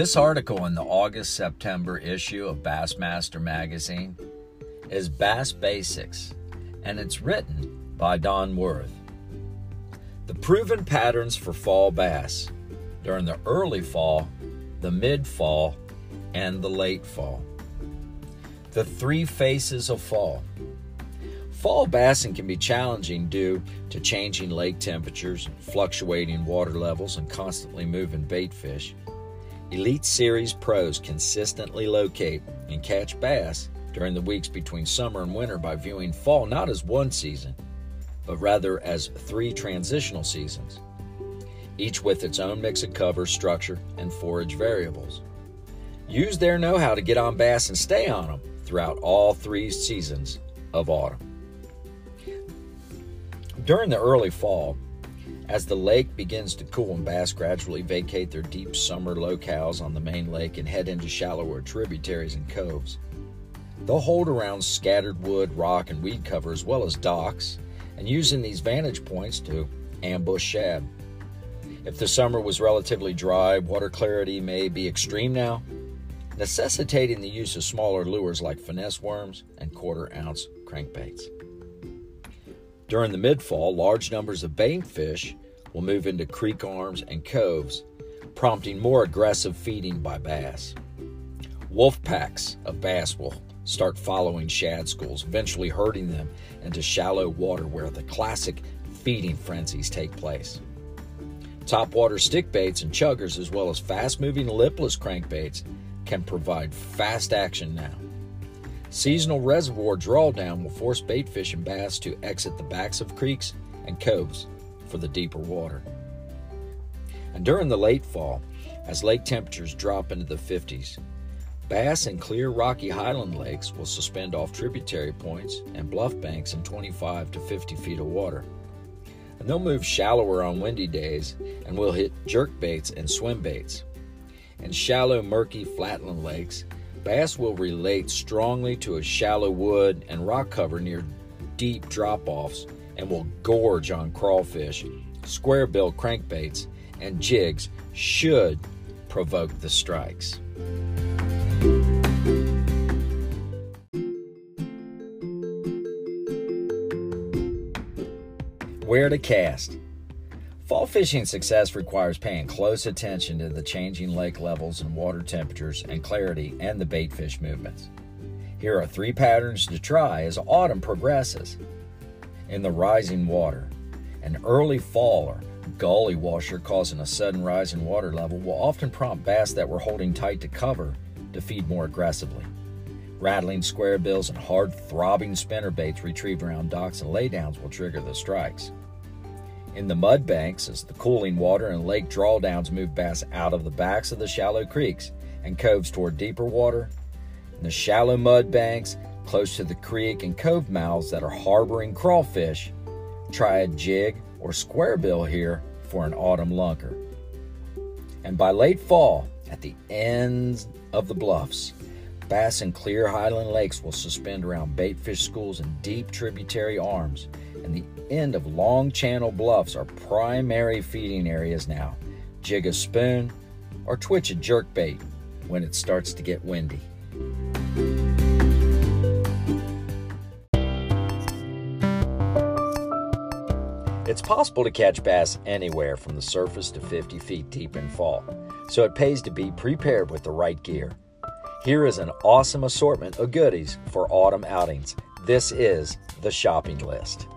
This article in the August September issue of Bassmaster magazine is Bass Basics, and it's written by Don Wirth. The proven patterns for fall bass during the early fall, the mid fall, and the late fall. The three faces of fall. Fall bassing can be challenging due to changing lake temperatures, fluctuating water levels, and constantly moving bait fish. Elite Series pros consistently locate and catch bass during the weeks between summer and winter by viewing fall not as one season, but rather as three transitional seasons, each with its own mix of cover, structure, and forage variables. Use their know how to get on bass and stay on them throughout all three seasons of autumn. During the early fall, as the lake begins to cool and bass gradually vacate their deep summer locales on the main lake and head into shallower tributaries and coves, they'll hold around scattered wood, rock, and weed cover as well as docks, and using these vantage points to ambush shad. If the summer was relatively dry, water clarity may be extreme now, necessitating the use of smaller lures like finesse worms and quarter ounce crankbaits. During the midfall, large numbers of bait fish will move into creek arms and coves, prompting more aggressive feeding by bass. Wolf packs of bass will start following shad schools, eventually herding them into shallow water where the classic feeding frenzies take place. Topwater stick baits and chuggers, as well as fast moving lipless crankbaits, can provide fast action now. Seasonal reservoir drawdown will force bait fish and bass to exit the backs of creeks and coves for the deeper water. And during the late fall, as lake temperatures drop into the 50s, bass in clear rocky highland lakes will suspend off tributary points and bluff banks in 25 to 50 feet of water. And they'll move shallower on windy days and will hit jerk baits and swim baits. In shallow, murky flatland lakes, Bass will relate strongly to a shallow wood and rock cover near deep drop offs and will gorge on crawfish, square bill crankbaits, and jigs should provoke the strikes. Where to cast? Fall fishing success requires paying close attention to the changing lake levels and water temperatures and clarity and the bait fish movements. Here are three patterns to try as autumn progresses. In the rising water, an early fall or gully washer causing a sudden rise in water level will often prompt bass that were holding tight to cover to feed more aggressively. Rattling square bills and hard throbbing spinner baits retrieved around docks and laydowns will trigger the strikes in the mud banks as the cooling water and lake drawdowns move bass out of the backs of the shallow creeks and coves toward deeper water. In the shallow mud banks close to the creek and cove mouths that are harboring crawfish, try a jig or square bill here for an autumn lunker. And by late fall, at the ends of the bluffs, bass in clear highland lakes will suspend around baitfish schools and deep tributary arms and the end of long channel bluffs are primary feeding areas now. Jig a spoon or twitch a jerk bait when it starts to get windy. It's possible to catch bass anywhere from the surface to 50 feet deep in fall, so it pays to be prepared with the right gear. Here is an awesome assortment of goodies for autumn outings. This is the shopping list.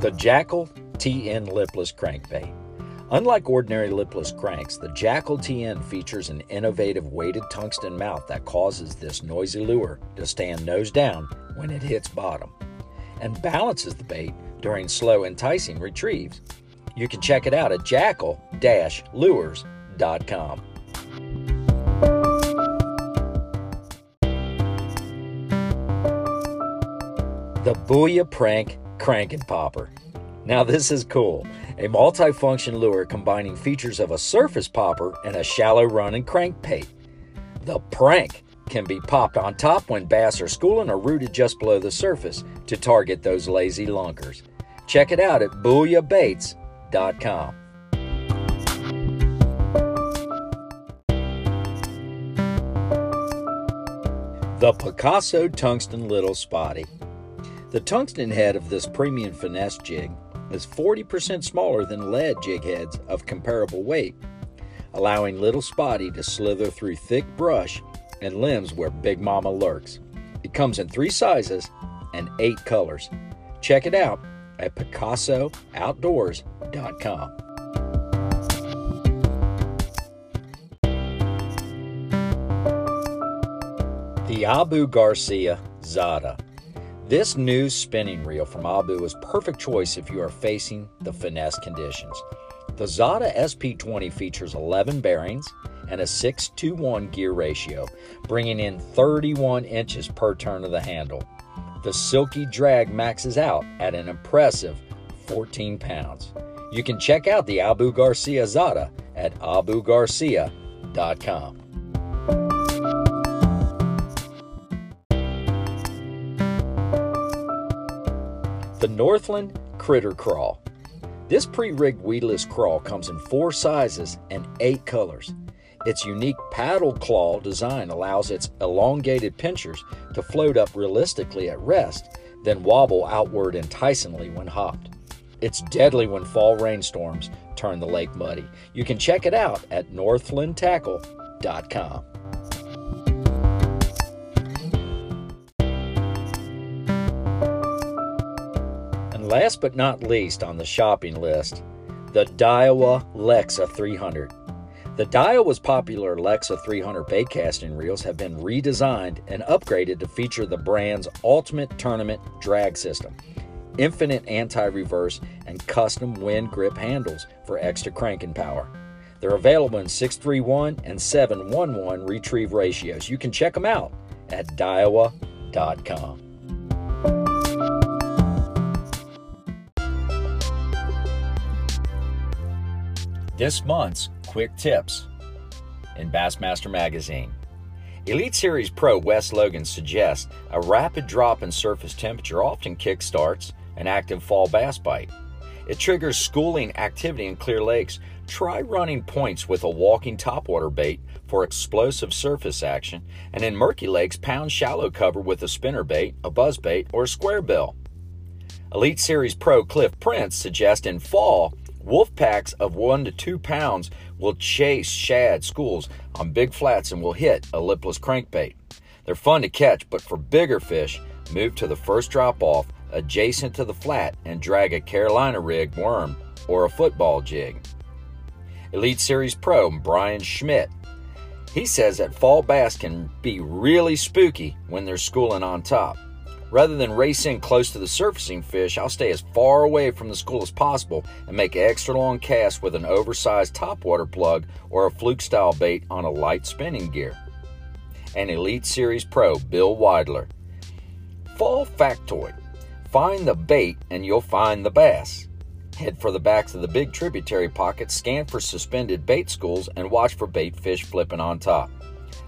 The Jackall TN lipless crankbait. Unlike ordinary lipless cranks, the Jackall TN features an innovative weighted tungsten mouth that causes this noisy lure to stand nose down when it hits bottom and balances the bait during slow enticing retrieves. You can check it out at jackall-lures.com. The Booyah Prank Crank and Popper. Now, this is cool. A multifunction lure combining features of a surface popper and a shallow run and crankbait. The prank can be popped on top when bass are schooling or rooted just below the surface to target those lazy lunkers. Check it out at booyahbaits.com. The Picasso Tungsten Little Spotty. The tungsten head of this premium finesse jig is 40% smaller than lead jig heads of comparable weight, allowing little spotty to slither through thick brush and limbs where Big Mama lurks. It comes in three sizes and eight colors. Check it out at PicassoOutdoors.com. The Abu Garcia Zata. This new spinning reel from Abu is perfect choice if you are facing the finesse conditions. The Zata SP20 features 11 bearings and a 6 to 1 gear ratio, bringing in 31 inches per turn of the handle. The silky drag maxes out at an impressive 14 pounds. You can check out the Abu Garcia Zata at abugarcia.com. The Northland Critter Crawl. This pre-rigged weedless crawl comes in four sizes and eight colors. Its unique paddle claw design allows its elongated pinchers to float up realistically at rest, then wobble outward enticingly when hopped. It's deadly when fall rainstorms turn the lake muddy. You can check it out at northlandtackle.com. last but not least on the shopping list, the Daiwa Lexa 300. The Daiwa's popular Lexa 300 bait casting reels have been redesigned and upgraded to feature the brand's ultimate tournament drag system, infinite anti-reverse, and custom wind grip handles for extra cranking power. They're available in 631 and 711 retrieve ratios. You can check them out at Daiwa.com. This month's quick tips in Bassmaster Magazine. Elite Series Pro Wes Logan suggests a rapid drop in surface temperature often kickstarts an active fall bass bite. It triggers schooling activity in clear lakes. Try running points with a walking topwater bait for explosive surface action, and in murky lakes, pound shallow cover with a spinner bait, a buzz bait, or a square bill. Elite Series Pro Cliff Prince suggests in fall Wolf packs of one to two pounds will chase shad schools on big flats and will hit a lipless crankbait. They're fun to catch, but for bigger fish, move to the first drop off adjacent to the flat and drag a Carolina rig worm or a football jig. Elite Series Pro Bryan Schmitt. He says that fall bass can be really spooky when they're schooling on top. Rather than race in close to the surfacing fish, I'll stay as far away from the school as possible and make extra long casts with an oversized topwater plug or a fluke style bait on a light spinning gear. An Elite Series Pro Bill Weidler. Fall factoid Find the bait and you'll find the bass. Head for the backs of the big tributary pockets, scan for suspended bait schools, and watch for bait fish flipping on top.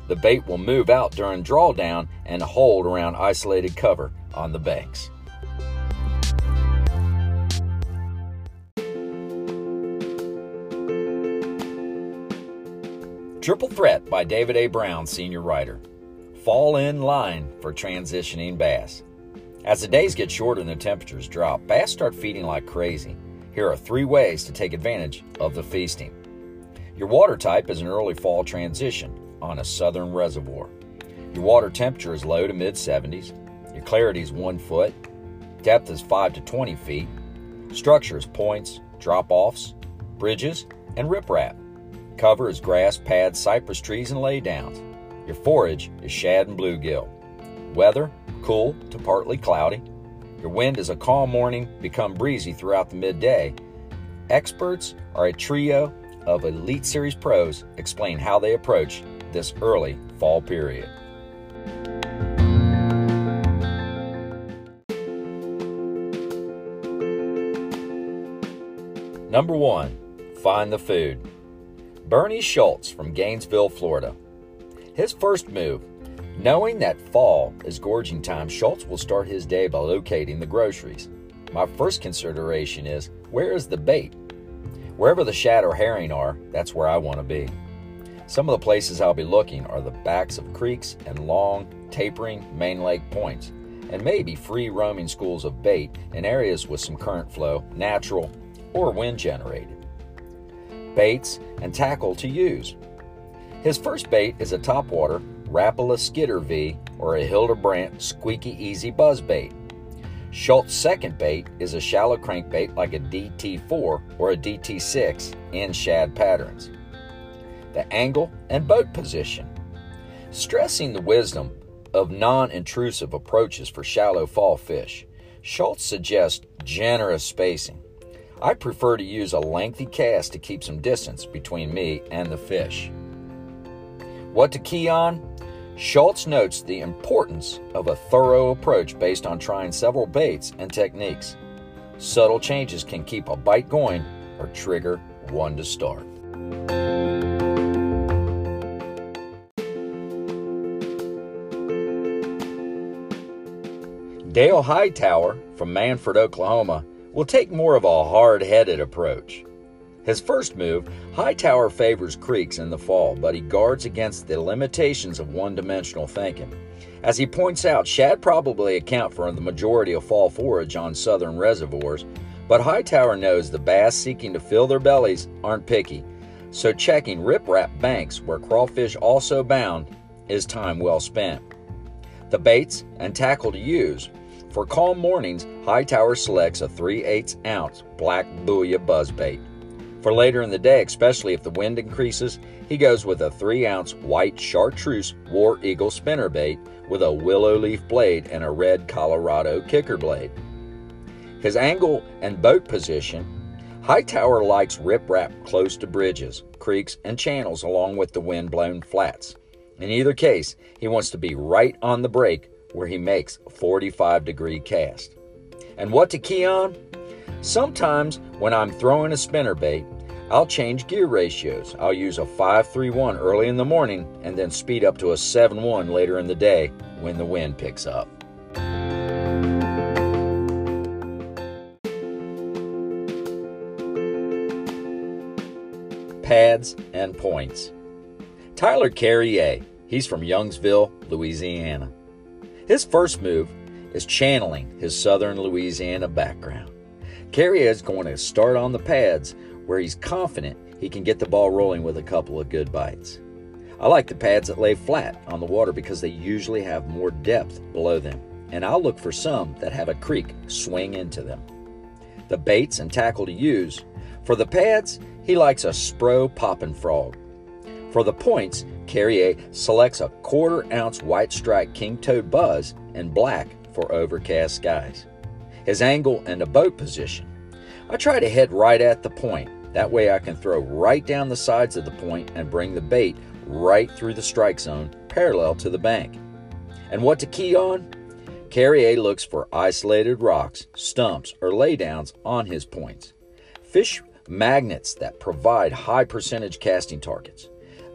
The bait will move out during drawdown and hold around isolated cover on the banks. Triple Threat by David A. Brown, senior writer. Fall in line for transitioning bass. As the days get shorter and the temperatures drop, bass start feeding like crazy. Here are three ways to take advantage of the feasting. Your water type is an early fall transition on a southern reservoir. Your water temperature is low to mid 70s. Your clarity is 1 foot. Depth is 5 to 20 feet. Structures, points, drop offs, bridges, and riprap. Cover is grass, pads, cypress trees, and laydowns. Your forage is shad and bluegill. Weather, cool to partly cloudy. Your wind is a calm morning, become breezy throughout the midday. Experts are a trio of Elite Series pros explain how they approach this early fall period. Number one, find the food. Bernie Schultz from Gainesville, Florida. His first move, knowing that fall is gorging time, Schultz will start his day by locating the groceries. my first consideration is where is the bait? Wherever the shad or herring are, that's where I want to be. Some of the places I'll be looking are the backs of creeks and long, tapering main lake points, and maybe free roaming schools of bait in areas with some current flow, natural or wind generated. Baits and tackle to use. His first bait is a topwater Rapala Skitter V or a Hildebrandt Squeaky Easy Buzz bait. Schultz's second bait is a shallow crankbait like a DT4 or a DT6 in shad patterns. The angle and boat position. Stressing the wisdom of non intrusive approaches for shallow fall fish, Schultz suggests generous spacing. I prefer to use a lengthy cast to keep some distance between me and the fish. What to key on? Schultz notes the importance of a thorough approach based on trying several baits and techniques. Subtle changes can keep a bite going or trigger one to start. Dale Hightower from Mannford, Oklahoma, will take more of a hard headed approach. His first move, Hightower favors creeks in the fall, but he guards against the limitations of one dimensional thinking. As he points out, shad probably account for the majority of fall forage on southern reservoirs, but Hightower knows the bass seeking to fill their bellies aren't picky, so checking riprap banks where crawfish also bound is time well spent. The baits and tackle to use. For calm mornings, Hightower selects a 3 8 ounce black booyah buzzbait. For later in the day, especially if the wind increases, he goes with a 3 ounce white chartreuse War Eagle spinnerbait with a willow leaf blade and a red Colorado kicker blade. His angle and boat position Hightower likes riprap close to bridges, creeks, and channels along with the wind blown flats. In either case, he wants to be right on the break where he makes a 45 degree cast. And what to key on? Sometimes when I'm throwing a spinnerbait, I'll change gear ratios. I'll use a 5-3-1 early in the morning and then speed up to a 7-1 later in the day when the wind picks up. Pads and points. Tyler Carriere, he's from Youngsville, Louisiana. His first move is channeling his southern Louisiana background. Carriere is going to start on the pads where he's confident he can get the ball rolling with a couple of good bites. I like the pads that lay flat on the water because they usually have more depth below them, and I'll look for some that have a creek swing into them. The baits and tackle to use. For the pads, he likes a Spro Poppin' Frog. For the points, Carriere selects a quarter ounce white stripe king toad buzz and black for overcast skies. His angle and a boat position. I try to head right at the point that way I can throw right down the sides of the point and bring the bait right through the strike zone parallel to the bank. And what to key on? Carriere looks for isolated rocks, stumps, or laydowns on his points. Fish magnets that provide high percentage casting targets.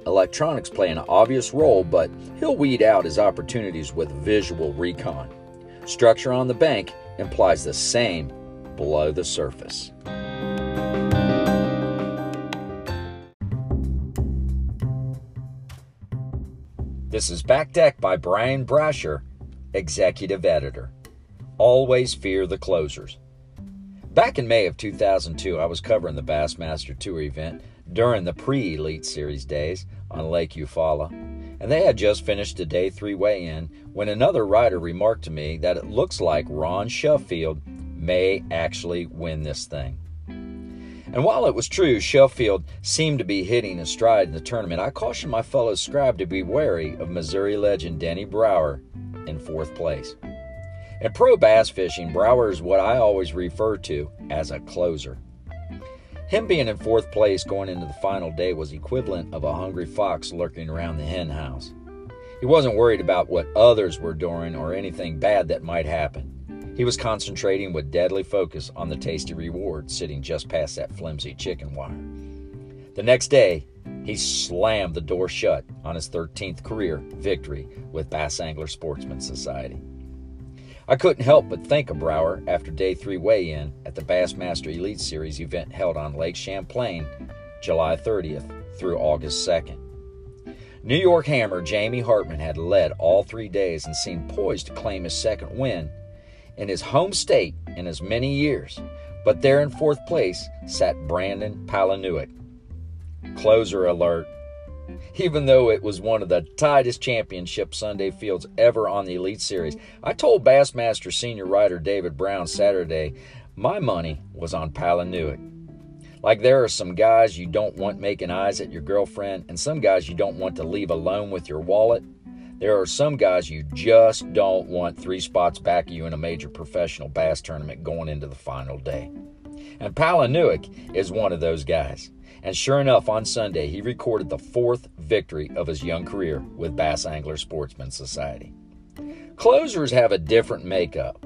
Electronics play an obvious role, but he'll weed out his opportunities with visual recon. Structure on the bank implies the same below the surface. This is Back Deck by Bryan Brasher, Executive Editor. Always fear the closers. Back in May of 2002, I was covering the Bassmaster Tour event during the pre Elite Series days on Lake Eufaula, and they had just finished a day three weigh in when another rider remarked to me that it looks like Ron Sheffield may actually win this thing. And while it was true Sheffield seemed to be hitting a stride in the tournament, I cautioned my fellow scribe to be wary of Missouri legend Denny Brauer in fourth place. In pro bass fishing, Brower is what I always refer to as a closer. Him being in fourth place going into the final day was equivalent of a hungry fox lurking around the hen house. He wasn't worried about what others were doing or anything bad that might happen. He was concentrating with deadly focus on the tasty reward sitting just past that flimsy chicken wire. The next day, he slammed the door shut on his 13th career victory with Bass Angler Sportsman Society. I couldn't help but think of Brauer after day three weigh in at the Bassmaster Elite Series event held on Lake Champlain July 30th through August 2nd. New York hammer Jamie Hartman had led all three days and seemed poised to claim his second win in his home state in as many years. But there in fourth place sat Brandon Palaniuk. Closer alert. Even though it was one of the tightest championship Sunday fields ever on the Elite Series, I told Bassmaster senior writer David Brown Saturday my money was on Palaniuk. Like there are some guys you don't want making eyes at your girlfriend, and some guys you don't want to leave alone with your wallet. There are some guys you just don't want three spots back of you in a major professional bass tournament going into the final day. And Palaniuk is one of those guys. And sure enough, on Sunday, he recorded the fourth victory of his young career with Bass Angler Sportsman Society. Closers have a different makeup.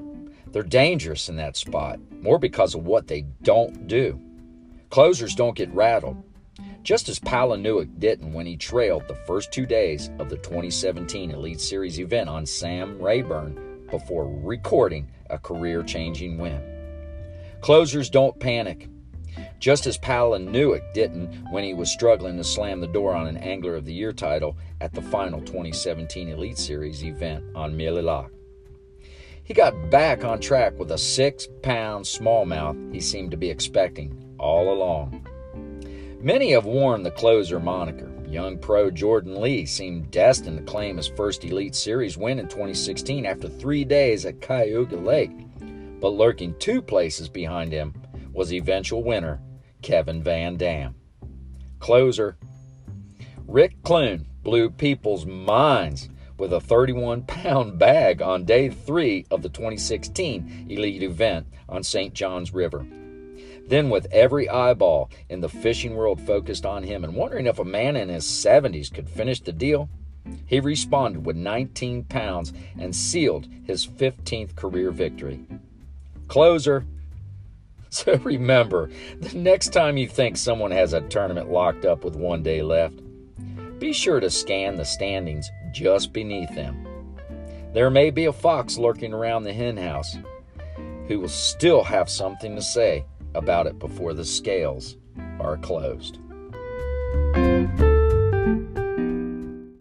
They're dangerous in that spot, more because of what they don't do. Closers don't get rattled, just as Palaniuk didn't when he trailed the first two days of the 2017 Elite Series event on Sam Rayburn before recording a career changing win. Closers don't panic, just as Palaniuk didn't when he was struggling to slam the door on an Angler of the Year title at the final 2017 Elite Series event on Mille Lacs. He got back on track with a six pound smallmouth he seemed to be expecting all along. Many have worn the closer moniker. Young pro Jordan Lee seemed destined to claim his first Elite Series win in 2016 after three days at Cayuga Lake. But lurking two places behind him was eventual winner Kevin Van Dam. Closer Rick Clunn blew people's minds with a 31 pound bag on day three of the 2016 Elite event on St. Johns River. Then, with every eyeball in the fishing world focused on him and wondering if a man in his 70s could finish the deal, he responded with 19 pounds and sealed his 15th career victory. Closer. So remember, the next time you think someone has a tournament locked up with one day left, be sure to scan the standings just beneath them. There may be a fox lurking around the henhouse who will still have something to say about it before the scales are closed.